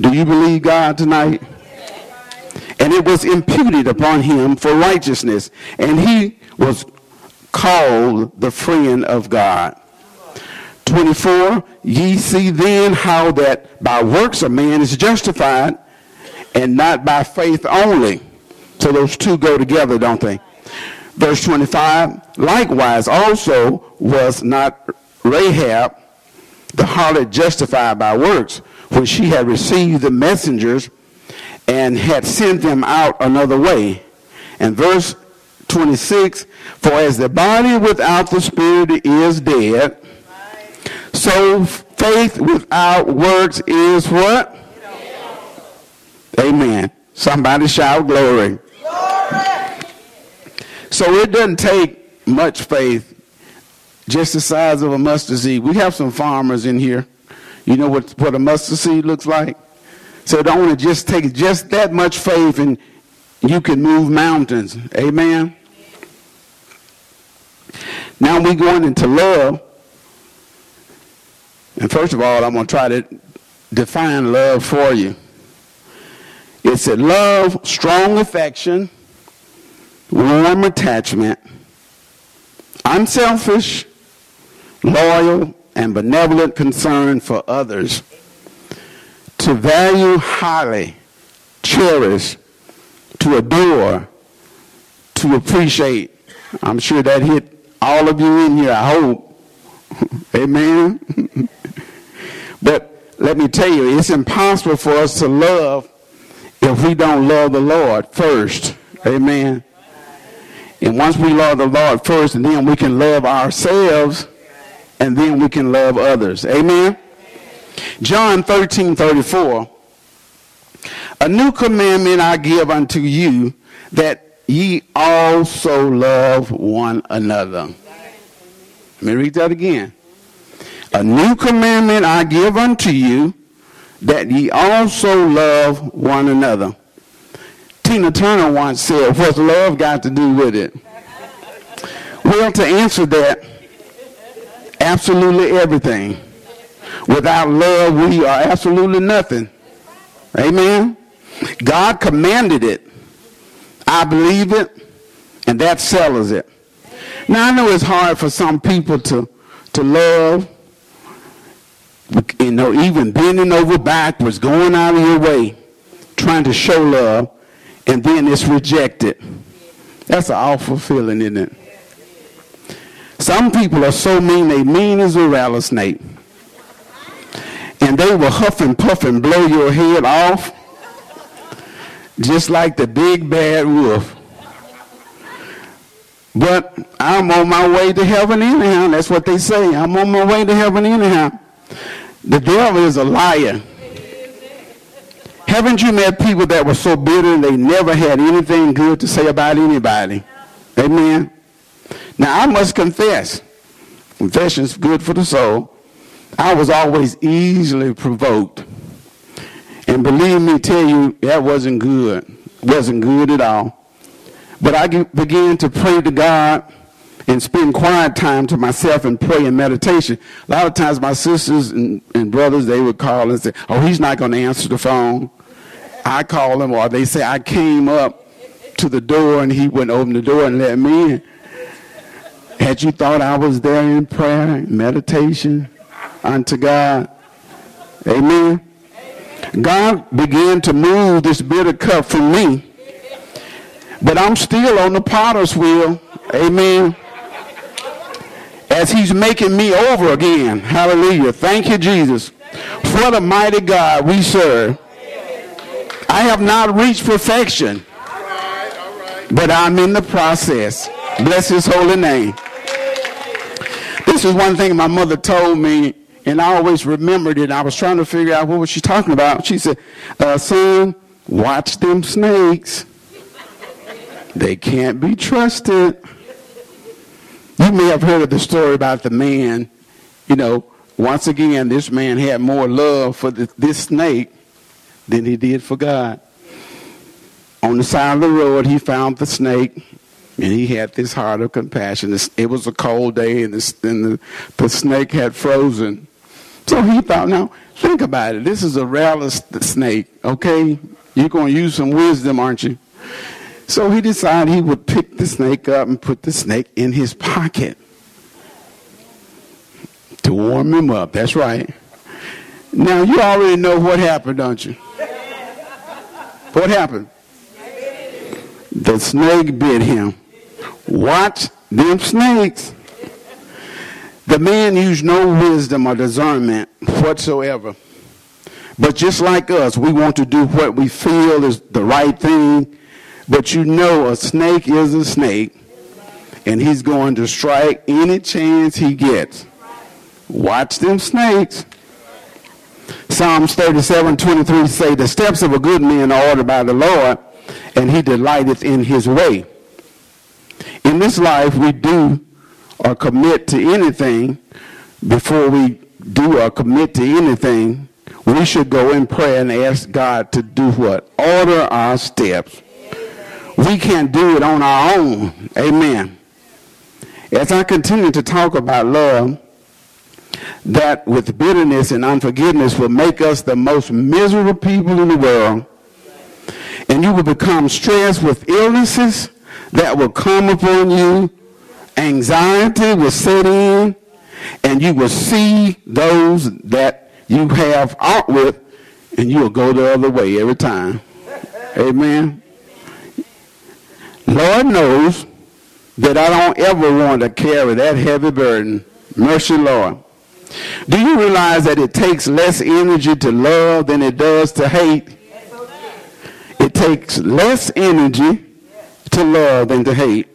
Do you believe God tonight? And it was imputed upon him for righteousness, and he was called the friend of God. 24, ye see then how that by works a man is justified, and not by faith only. So those two go together, don't they? Verse 25, likewise also was not Rahab the harlot justified by works when she had received the messengers and had sent them out another way. And verse 26, for as the body without the spirit is dead, so faith without works is what? Amen. Somebody shout glory. So it doesn't take much faith, just the size of a mustard seed. We have some farmers in here. You know what, what a mustard seed looks like? So it only just take just that much faith and you can move mountains. Amen. Now we're going into love. And first of all, I'm going to try to define love for you. It's a love, strong affection, warm attachment, unselfish, loyal, and benevolent concern for others, to value highly, cherish, to adore, to appreciate. I'm sure that hit all of you in here, I hope. Amen. but let me tell you, it's impossible for us to love if we don't love the Lord first. Amen. And once we love the Lord first, and then we can love ourselves, and then we can love others. Amen. John 13, 34. A new commandment I give unto you, that ye also love one another. Let me read that again. A new commandment I give unto you, that ye also love one another. Tina Turner once said, What's love got to do with it? Well, to answer that, absolutely everything. Without love, we are absolutely nothing. Amen. God commanded it. I believe it, and that settles it. Now I know it's hard for some people to to love, you know, even bending over backwards, going out of your way, trying to show love and then it's rejected. That's an awful feeling, isn't it? Some people are so mean, they mean as a rattlesnake. And they will huff and puff and blow your head off just like the big bad wolf. But I'm on my way to heaven anyhow. That's what they say. I'm on my way to heaven anyhow. The devil is a liar. Haven't you met people that were so bitter they never had anything good to say about anybody? Amen. Now I must confess, confession is good for the soul. I was always easily provoked. And believe me, tell you, that wasn't good. Wasn't good at all. But I began to pray to God and spend quiet time to myself and pray and meditation. A lot of times my sisters and, and brothers, they would call and say, oh, he's not going to answer the phone. I call them, or they say I came up to the door and he wouldn't open the door and let me in. Had you thought I was there in prayer, meditation unto God? Amen. God began to move this bitter cup from me. But I'm still on the potter's wheel. Amen. As he's making me over again. Hallelujah. Thank you, Jesus. What a mighty God we serve. I have not reached perfection, but I'm in the process. Bless his holy name. This is one thing my mother told me, and I always remembered it. I was trying to figure out what was she talking about. She said, uh, son, watch them snakes. They can't be trusted. You may have heard of the story about the man. You know, once again, this man had more love for the, this snake than he did for God. On the side of the road, he found the snake, and he had this heart of compassion. It was a cold day, and, the, and the, the snake had frozen. So he thought, now, think about it. This is a rattlesnake, okay? You're going to use some wisdom, aren't you? So he decided he would pick the snake up and put the snake in his pocket to warm him up. That's right. Now, you already know what happened, don't you? What happened? The snake bit him. Watch them snakes. The man used no wisdom or discernment whatsoever. But just like us, we want to do what we feel is the right thing. But you know a snake is a snake, and he's going to strike any chance he gets. Watch them snakes. Psalms 37, 23 say, The steps of a good man are ordered by the Lord, and he delighteth in his way. In this life, we do or commit to anything, before we do or commit to anything, we should go in prayer and ask God to do what? Order our steps. We can't do it on our own. Amen. As I continue to talk about love, that with bitterness and unforgiveness will make us the most miserable people in the world. And you will become stressed with illnesses that will come upon you anxiety will set in and you will see those that you have out with and you will go the other way every time. Amen. Lord knows that I don't ever want to carry that heavy burden. Mercy, Lord. Do you realize that it takes less energy to love than it does to hate? It takes less energy to love than to hate.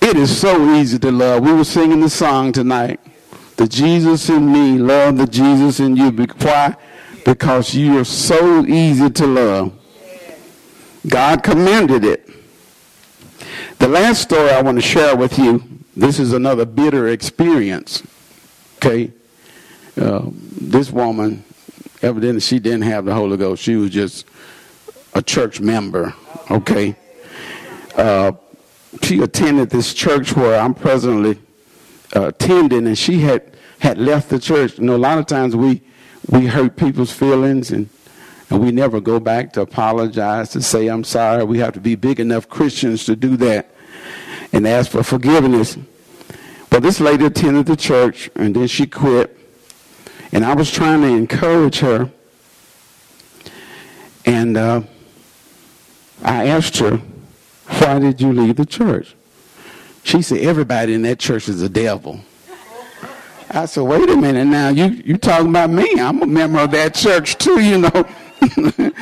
It is so easy to love. We were singing the song tonight. The Jesus in me, love the Jesus in you. Why? Because you are so easy to love. God commended it. The last story I want to share with you, this is another bitter experience. Okay? Uh, this woman, evidently she didn't have the Holy Ghost. She was just a church member. Okay? Uh, she attended this church where I'm presently uh, attending, and she had had left the church. You know, a lot of times we we hurt people's feelings, and and we never go back to apologize to say I'm sorry. We have to be big enough Christians to do that and ask for forgiveness. But this lady attended the church, and then she quit. And I was trying to encourage her, and uh, I asked her why did you leave the church? She said, Everybody in that church is a devil. I said, Wait a minute now, you, you talking about me. I'm a member of that church too, you know.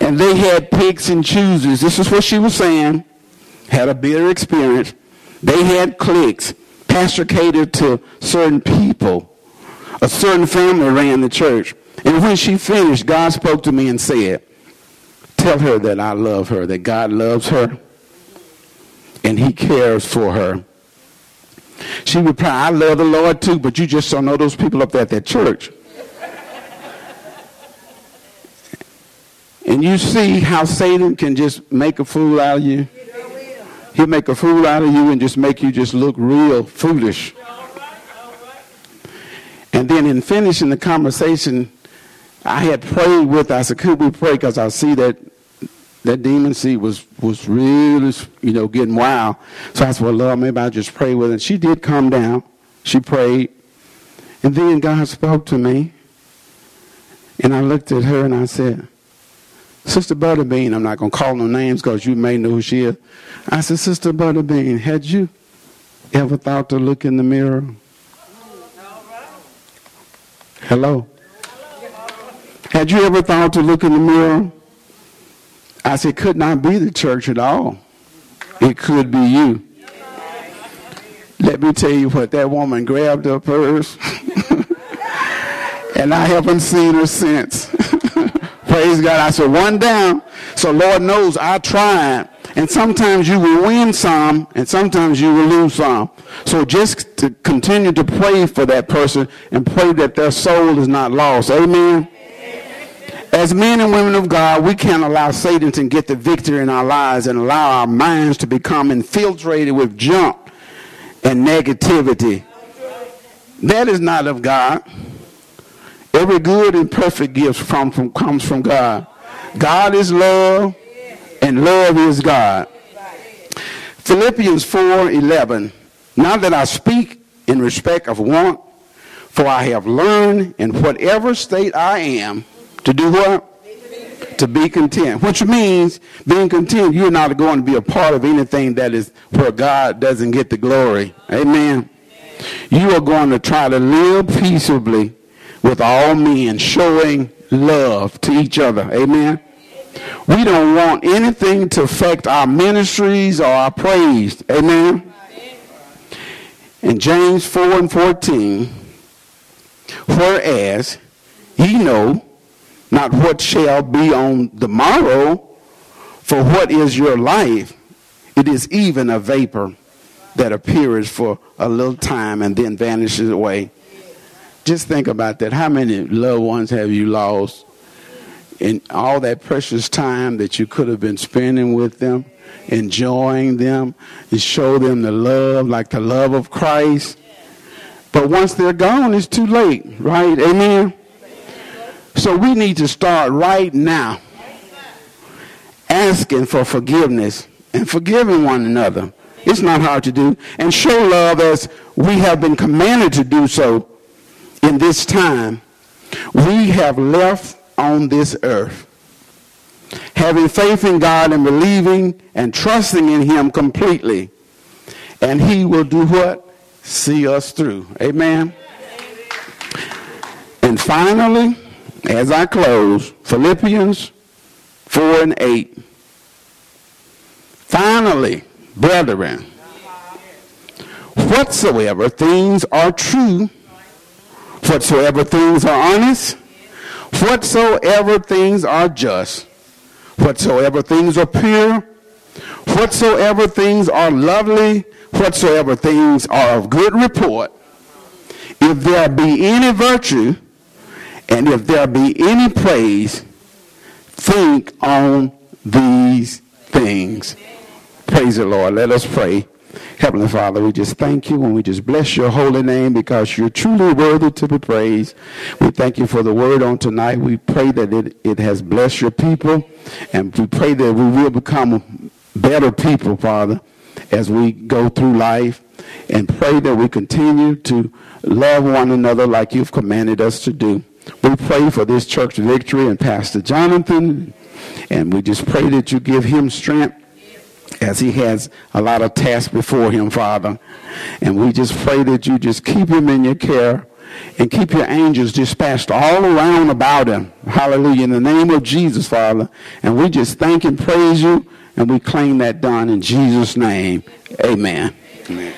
and they had picks and choosers. This is what she was saying. Had a bitter experience. They had cliques. Pastor catered to certain people. A certain family ran the church. And when she finished, God spoke to me and said, Tell her that I love her, that God loves her, and He cares for her. She replied, I love the Lord too, but you just don't know those people up there at that church. and you see how Satan can just make a fool out of you. He'll make a fool out of you and just make you just look real foolish. And then in finishing the conversation, I had prayed with, I said, could we pray? Because I see that that demon seed was was really you know getting wild. So I said, well, Lord, maybe I'll just pray with her. she did come down. She prayed, and then God spoke to me, and I looked at her and I said, Sister Butterbean, I'm not gonna call no names because you may know who she is. I said, Sister Butterbean, had you ever thought to look in the mirror? Hello. Had you ever thought to look in the mirror? I said, could not be the church at all. It could be you. Let me tell you what, that woman grabbed her purse, and I haven't seen her since. Praise God. I said, one down. So Lord knows I tried. And sometimes you will win some, and sometimes you will lose some. So just to continue to pray for that person and pray that their soul is not lost. Amen. As men and women of God, we can't allow Satan to get the victory in our lives and allow our minds to become infiltrated with junk and negativity. That is not of God. Every good and perfect gift from, from, comes from God. God is love, and love is God. Philippians 4 11. Now that I speak in respect of want, for I have learned in whatever state I am to do what? To be content. Which means being content, you're not going to be a part of anything that is where God doesn't get the glory. Amen. You are going to try to live peaceably with all men, showing love to each other. Amen. We don't want anything to affect our ministries or our praise. Amen. In James 4 and 14, whereas ye know not what shall be on the morrow, for what is your life? It is even a vapor that appears for a little time and then vanishes away. Just think about that. How many loved ones have you lost in all that precious time that you could have been spending with them, enjoying them, and show them the love like the love of Christ? But once they're gone, it's too late, right? Amen. So we need to start right now asking for forgiveness and forgiving one another. It's not hard to do. And show love as we have been commanded to do so in this time. We have left on this earth. Having faith in God and believing and trusting in Him completely. And He will do what? See us through. Amen. And finally, as I close, Philippians 4 and 8. Finally, brethren, whatsoever things are true, whatsoever things are honest, whatsoever things are just, whatsoever things are pure, whatsoever things are lovely, whatsoever things are of good report, if there be any virtue, and if there be any praise, think on these things. Praise the Lord. Let us pray. Heavenly Father, we just thank you and we just bless your holy name because you're truly worthy to be praised. We thank you for the word on tonight. We pray that it, it has blessed your people and we pray that we will become better people, Father, as we go through life and pray that we continue to love one another like you've commanded us to do. We pray for this church victory and Pastor Jonathan, and we just pray that you give him strength as he has a lot of tasks before him, Father. And we just pray that you just keep him in your care and keep your angels dispatched all around about him. Hallelujah. In the name of Jesus, Father. And we just thank and praise you, and we claim that done in Jesus' name. Amen. Amen.